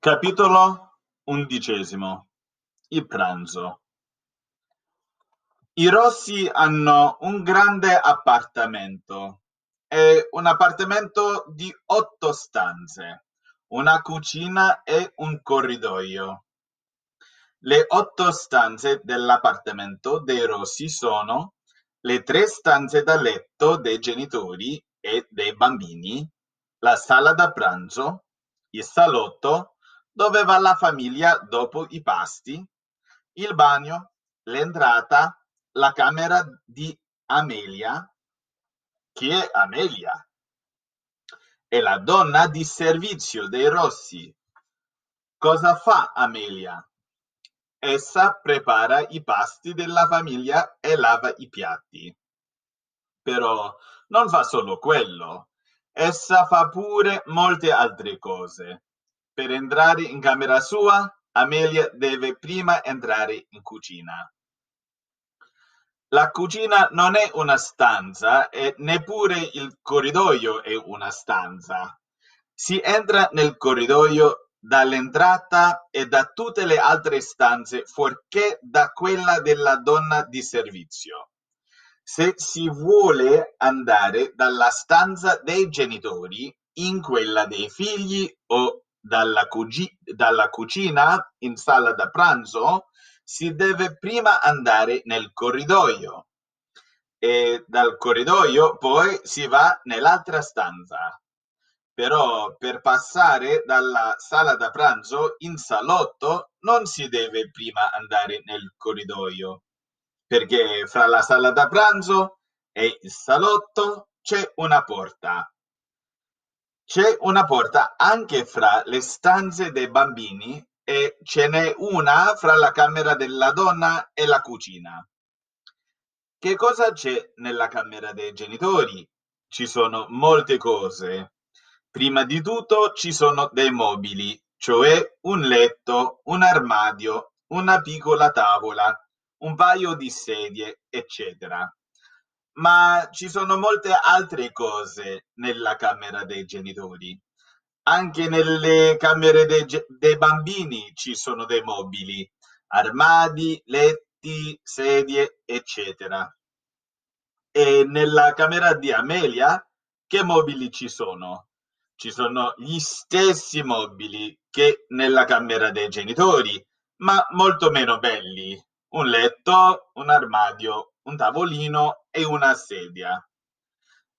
Capitolo undicesimo Il pranzo I Rossi hanno un grande appartamento. È un appartamento di otto stanze, una cucina e un corridoio. Le otto stanze dell'appartamento dei Rossi sono le tre stanze da letto dei genitori e dei bambini, la sala da pranzo, il salotto dove va la famiglia dopo i pasti, il bagno, l'entrata, la camera di Amelia. Chi è Amelia? È la donna di servizio dei Rossi. Cosa fa Amelia? Essa prepara i pasti della famiglia e lava i piatti. Però non fa solo quello, essa fa pure molte altre cose. Per entrare in camera sua, Amelia deve prima entrare in cucina. La cucina non è una stanza e neppure il corridoio è una stanza. Si entra nel corridoio dall'entrata e da tutte le altre stanze fuorché da quella della donna di servizio. Se si vuole andare dalla stanza dei genitori in quella dei figli o dalla, cugi- dalla cucina in sala da pranzo, si deve prima andare nel corridoio. E dal corridoio poi si va nell'altra stanza. Però per passare dalla sala da pranzo in salotto non si deve prima andare nel corridoio, perché fra la sala da pranzo e il salotto c'è una porta. C'è una porta anche fra le stanze dei bambini e ce n'è una fra la camera della donna e la cucina. Che cosa c'è nella camera dei genitori? Ci sono molte cose Prima di tutto ci sono dei mobili, cioè un letto, un armadio, una piccola tavola, un paio di sedie, eccetera. Ma ci sono molte altre cose nella camera dei genitori. Anche nelle camere dei, dei bambini ci sono dei mobili, armadi, letti, sedie, eccetera. E nella camera di Amelia che mobili ci sono? ci sono gli stessi mobili che nella camera dei genitori, ma molto meno belli. Un letto, un armadio, un tavolino e una sedia.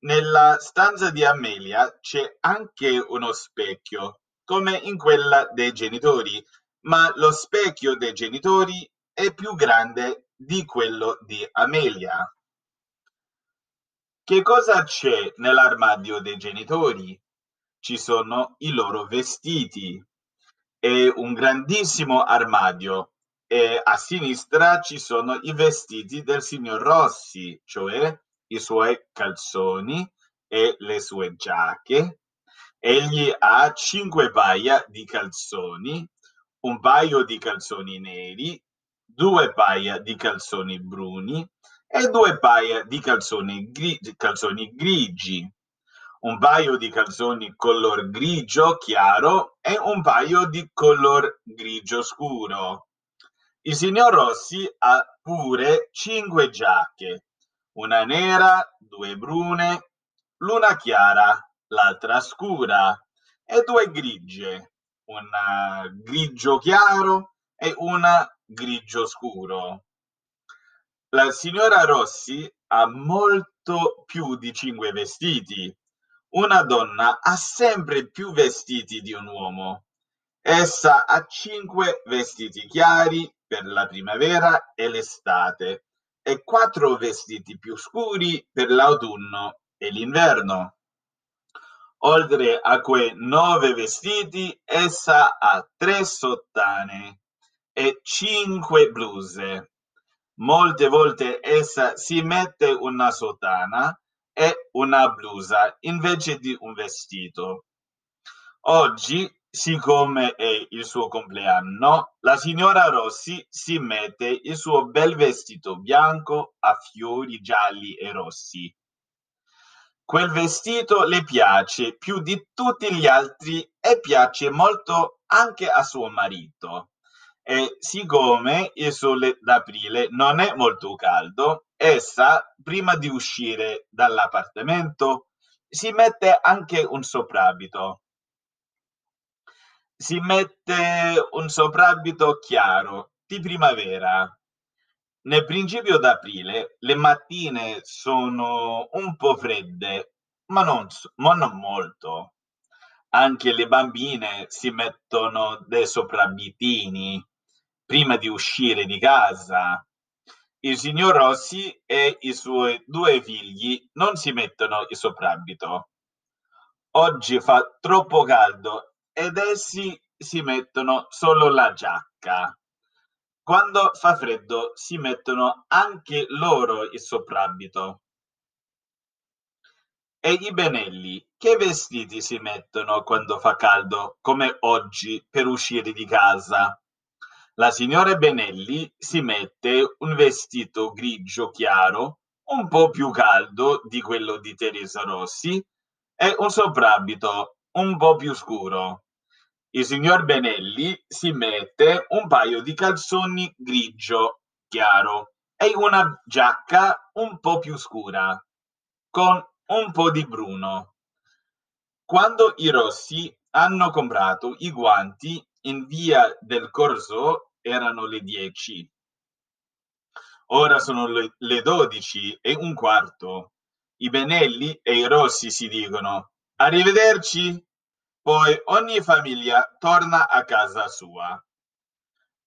Nella stanza di Amelia c'è anche uno specchio, come in quella dei genitori, ma lo specchio dei genitori è più grande di quello di Amelia. Che cosa c'è nell'armadio dei genitori? ci sono i loro vestiti e un grandissimo armadio e a sinistra ci sono i vestiti del signor Rossi, cioè i suoi calzoni e le sue giacche. Egli ha cinque paia di calzoni, un paio di calzoni neri, due paia di calzoni bruni e due paia di calzoni, gri- calzoni grigi un paio di calzoni color grigio chiaro e un paio di color grigio scuro. Il signor Rossi ha pure cinque giacche, una nera, due brune, l'una chiara, l'altra scura e due grigie, una grigio chiaro e una grigio scuro. La signora Rossi ha molto più di cinque vestiti una donna ha sempre più vestiti di un uomo. Essa ha cinque vestiti chiari per la primavera e l'estate e quattro vestiti più scuri per l'autunno e l'inverno. Oltre a quei nove vestiti, essa ha tre sottane e cinque bluse. Molte volte essa si mette una sottana e una blusa invece di un vestito. Oggi, siccome è il suo compleanno, la signora Rossi si mette il suo bel vestito bianco a fiori gialli e rossi. Quel vestito le piace più di tutti gli altri e piace molto anche a suo marito. E siccome il sole d'aprile non è molto caldo, essa, prima di uscire dall'appartamento, si mette anche un soprabito. Si mette un soprabito chiaro di primavera. Nel principio d'aprile le mattine sono un po' fredde, ma non, ma non molto. Anche le bambine si mettono dei soprabitini prima di uscire di casa. Il signor Rossi e i suoi due figli non si mettono il soprabito. Oggi fa troppo caldo ed essi si mettono solo la giacca. Quando fa freddo si mettono anche loro il soprabito. E i Benelli, che vestiti si mettono quando fa caldo, come oggi, per uscire di casa? La signora Benelli si mette un vestito grigio chiaro, un po' più caldo di quello di Teresa Rossi, e un soprabito un po' più scuro. Il signor Benelli si mette un paio di calzoni grigio chiaro e una giacca un po' più scura, con un po' di bruno. Quando i Rossi hanno comprato i guanti in via del Corso erano le 10. Ora sono le, le 12 e un quarto. I Benelli e i Rossi si dicono arrivederci poi ogni famiglia torna a casa sua.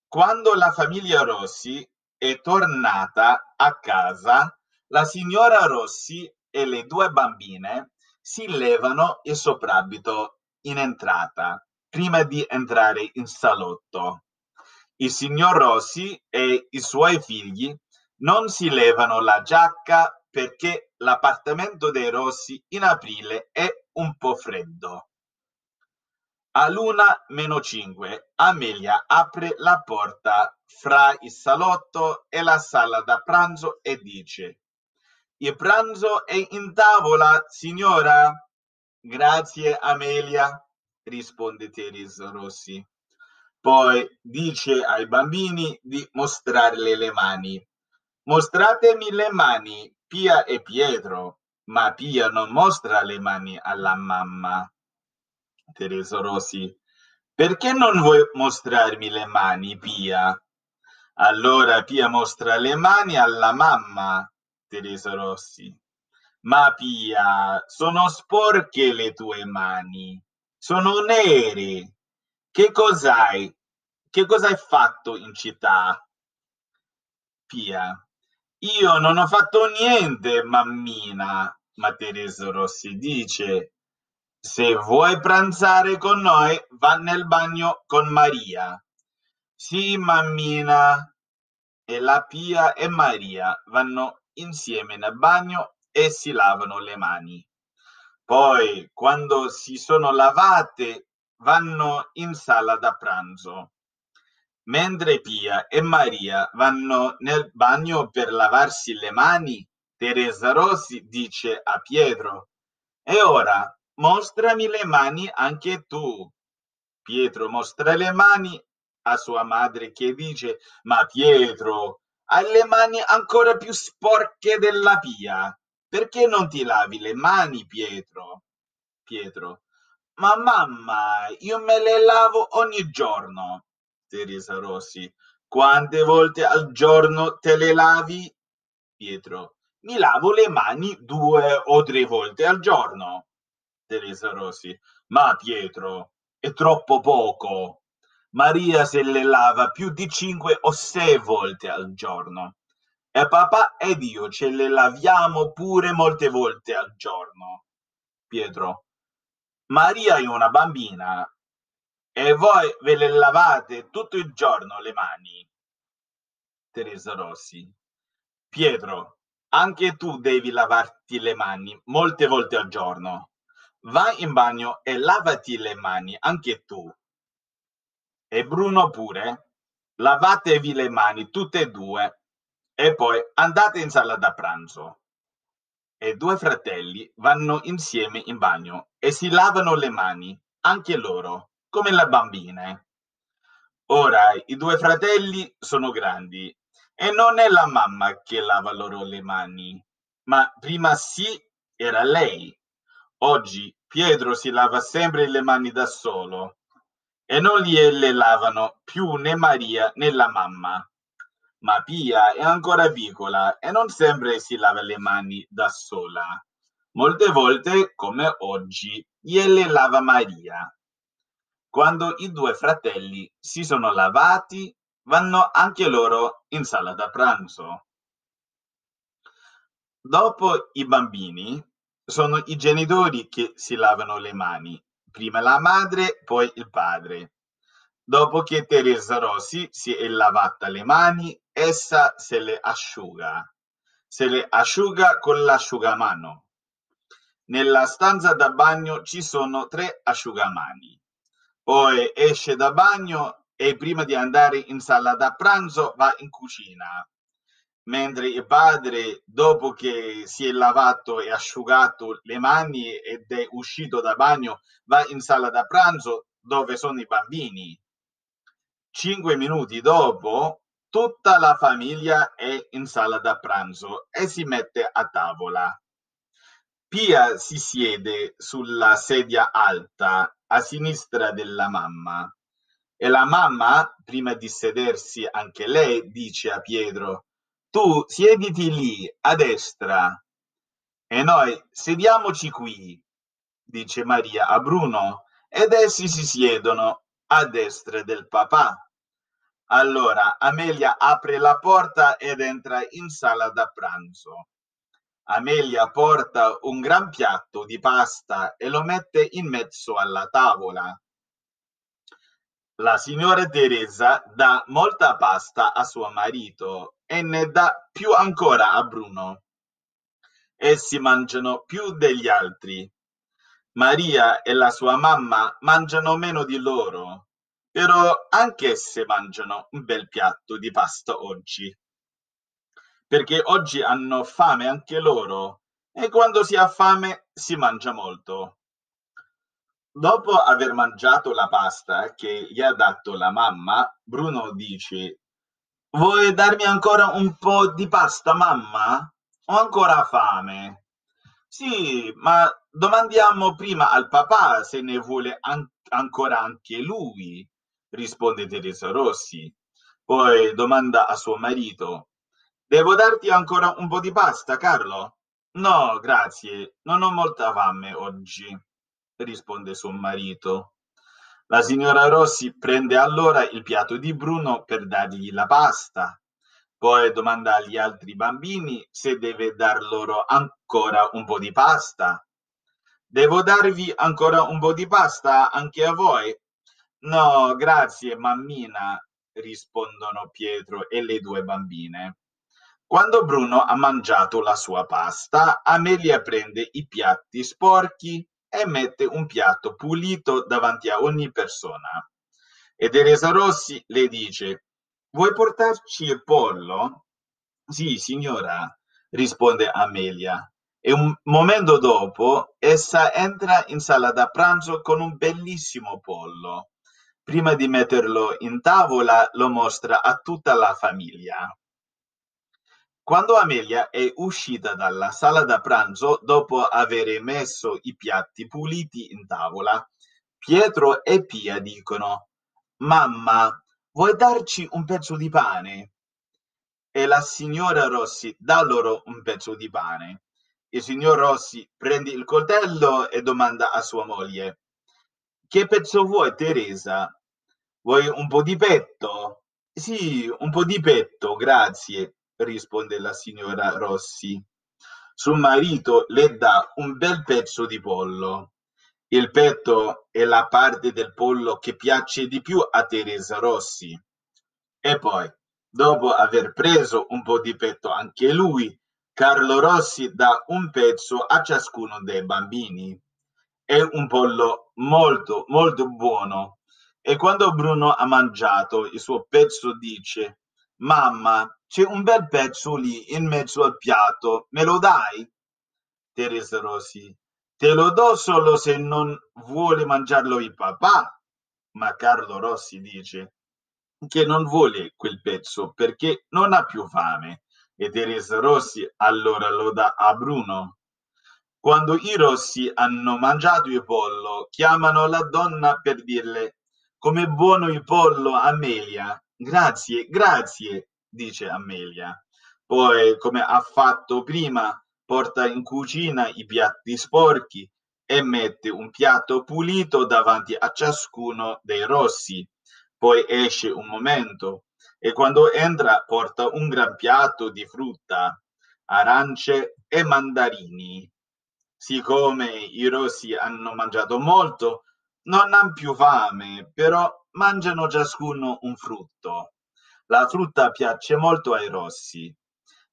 Quando la famiglia Rossi è tornata a casa, la signora Rossi e le due bambine si levano il soprabito in entrata, prima di entrare in salotto. Il signor Rossi e i suoi figli non si levano la giacca perché l'appartamento dei Rossi in aprile è un po' freddo. All'una meno cinque Amelia apre la porta fra il salotto e la sala da pranzo e dice Il pranzo è in tavola, signora? Grazie, Amelia, risponde Teresa Rossi. Poi dice ai bambini di mostrarle le mani. Mostratemi le mani, Pia e Pietro, ma Pia non mostra le mani alla mamma. Teresa Rossi. Perché non vuoi mostrarmi le mani, Pia? Allora Pia mostra le mani alla mamma, Teresa Rossi. Ma Pia, sono sporche le tue mani, sono nere. Che cos'hai? Che cosa hai fatto in città? Pia, io non ho fatto niente, mammina, ma Teresa Rossi dice se vuoi pranzare con noi, va nel bagno con Maria. Sì, mammina. E la Pia e Maria vanno insieme nel bagno e si lavano le mani. Poi, quando si sono lavate, vanno in sala da pranzo. Mentre Pia e Maria vanno nel bagno per lavarsi le mani, Teresa Rossi dice a Pietro: E ora Mostrami le mani anche tu. Pietro mostra le mani a sua madre che dice, ma Pietro, hai le mani ancora più sporche della Pia. Perché non ti lavi le mani, Pietro? Pietro, ma mamma, io me le lavo ogni giorno. Teresa Rossi, quante volte al giorno te le lavi? Pietro, mi lavo le mani due o tre volte al giorno. Teresa Rossi. Ma Pietro, è troppo poco. Maria se le lava più di cinque o sei volte al giorno. E papà ed io ce le laviamo pure molte volte al giorno. Pietro, Maria è una bambina e voi ve le lavate tutto il giorno le mani. Teresa Rossi. Pietro, anche tu devi lavarti le mani molte volte al giorno. Vai in bagno e lavati le mani anche tu. E Bruno pure. Lavatevi le mani tutte e due e poi andate in sala da pranzo. E due fratelli vanno insieme in bagno e si lavano le mani, anche loro. come le bambine. Ora i due fratelli sono grandi e non è la mamma che lava loro le mani, ma prima sì era lei. Oggi Pietro si lava sempre le mani da solo e non gliele lavano più né Maria né la mamma. Ma Pia è ancora piccola e non sempre si lava le mani da sola. Molte volte, come oggi, gliele lava Maria. Quando i due fratelli si sono lavati, vanno anche loro in sala da pranzo. Dopo i bambini, sono i genitori che si lavano le mani, prima la madre, poi il padre. Dopo che Teresa Rossi si è lavata le mani, essa se le asciuga. Se le asciuga con l'asciugamano. Nella stanza da bagno ci sono tre asciugamani. Poi esce da bagno e prima di andare in sala da pranzo va in cucina. Mentre il padre, dopo che si è lavato e asciugato le mani ed è uscito da bagno, va in sala da pranzo dove sono i bambini. Cinque minuti dopo, tutta la famiglia è in sala da pranzo e si mette a tavola. Pia si siede sulla sedia alta a sinistra della mamma e la mamma, prima di sedersi anche lei, dice a Pietro, tu siediti lì, a destra, e noi sediamoci qui, dice Maria a Bruno, ed essi si siedono a destra del papà. Allora Amelia apre la porta ed entra in sala da pranzo. Amelia porta un gran piatto di pasta e lo mette in mezzo alla tavola. La signora Teresa dà molta pasta a suo marito e ne dà più ancora a Bruno. Essi mangiano più degli altri. Maria e la sua mamma mangiano meno di loro, però anch'esse mangiano un bel piatto di pasta oggi perché oggi hanno fame anche loro e quando si ha fame si mangia molto. Dopo aver mangiato la pasta che gli ha dato la mamma, Bruno dice Vuoi darmi ancora un po' di pasta, mamma? Ho ancora fame. Sì, ma domandiamo prima al papà se ne vuole an- ancora anche lui, risponde Teresa Rossi. Poi domanda a suo marito Devo darti ancora un po' di pasta, Carlo? No, grazie, non ho molta fame oggi, risponde suo marito. La signora Rossi prende allora il piatto di Bruno per dargli la pasta. Poi domanda agli altri bambini se deve dar loro ancora un po' di pasta. Devo darvi ancora un po' di pasta anche a voi? No, grazie, mammina, rispondono Pietro e le due bambine. Quando Bruno ha mangiato la sua pasta, Amelia prende i piatti sporchi e mette un piatto pulito davanti a ogni persona. E Teresa Rossi le dice: Vuoi portarci il pollo? Sì, signora, risponde Amelia. E un momento dopo essa entra in sala da pranzo con un bellissimo pollo. Prima di metterlo in tavola lo mostra a tutta la famiglia. Quando Amelia è uscita dalla sala da pranzo dopo aver messo i piatti puliti in tavola, Pietro e Pia dicono Mamma, vuoi darci un pezzo di pane? E la signora Rossi dà loro un pezzo di pane. Il signor Rossi prende il coltello e domanda a sua moglie Che pezzo vuoi, Teresa? Vuoi un po' di petto? Sì, un po' di petto, grazie risponde la signora Rossi. Suo marito le dà un bel pezzo di pollo. Il petto è la parte del pollo che piace di più a Teresa Rossi. E poi, dopo aver preso un po' di petto anche lui, Carlo Rossi dà un pezzo a ciascuno dei bambini. È un pollo molto, molto buono. E quando Bruno ha mangiato il suo pezzo dice, Mamma, c'è un bel pezzo lì in mezzo al piatto, me lo dai? Teresa Rossi, te lo do solo se non vuole mangiarlo il papà. ma Carlo Rossi dice che non vuole quel pezzo perché non ha più fame e Teresa Rossi allora lo dà a Bruno. Quando i Rossi hanno mangiato il pollo, chiamano la donna per dirle come buono il pollo, Amelia. Grazie, grazie, dice Amelia. Poi, come ha fatto prima, porta in cucina i piatti sporchi e mette un piatto pulito davanti a ciascuno dei rossi. Poi esce un momento e quando entra porta un gran piatto di frutta, arance e mandarini. Siccome i rossi hanno mangiato molto, non hanno più fame, però mangiano ciascuno un frutto. La frutta piace molto ai rossi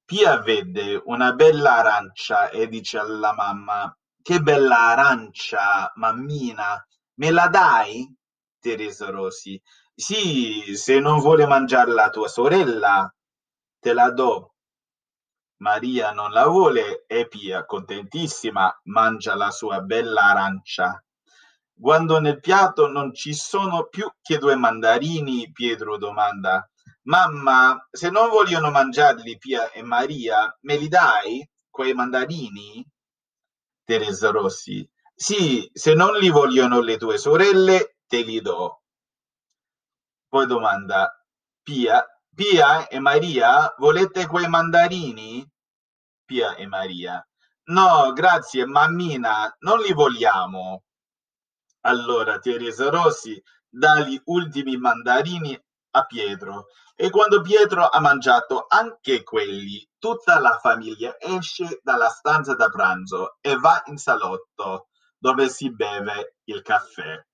Pia vede una bella arancia e dice alla mamma: Che bella arancia, mammina, me la dai? Teresa Rosi. Sì, se non vuole mangiare la tua sorella, te la do. Maria non la vuole e Pia, contentissima, mangia la sua bella arancia. Quando nel piatto non ci sono più che due mandarini, Pietro domanda: Mamma, se non vogliono mangiarli Pia e Maria, me li dai quei mandarini? Teresa Rossi. Sì, se non li vogliono le tue sorelle, te li do. Poi domanda, Pia, Pia e Maria, volete quei mandarini? Pia e Maria. No, grazie, mammina, non li vogliamo. Allora Teresa Rossi dà gli ultimi mandarini a Pietro e quando Pietro ha mangiato anche quelli, tutta la famiglia esce dalla stanza da pranzo e va in salotto dove si beve il caffè.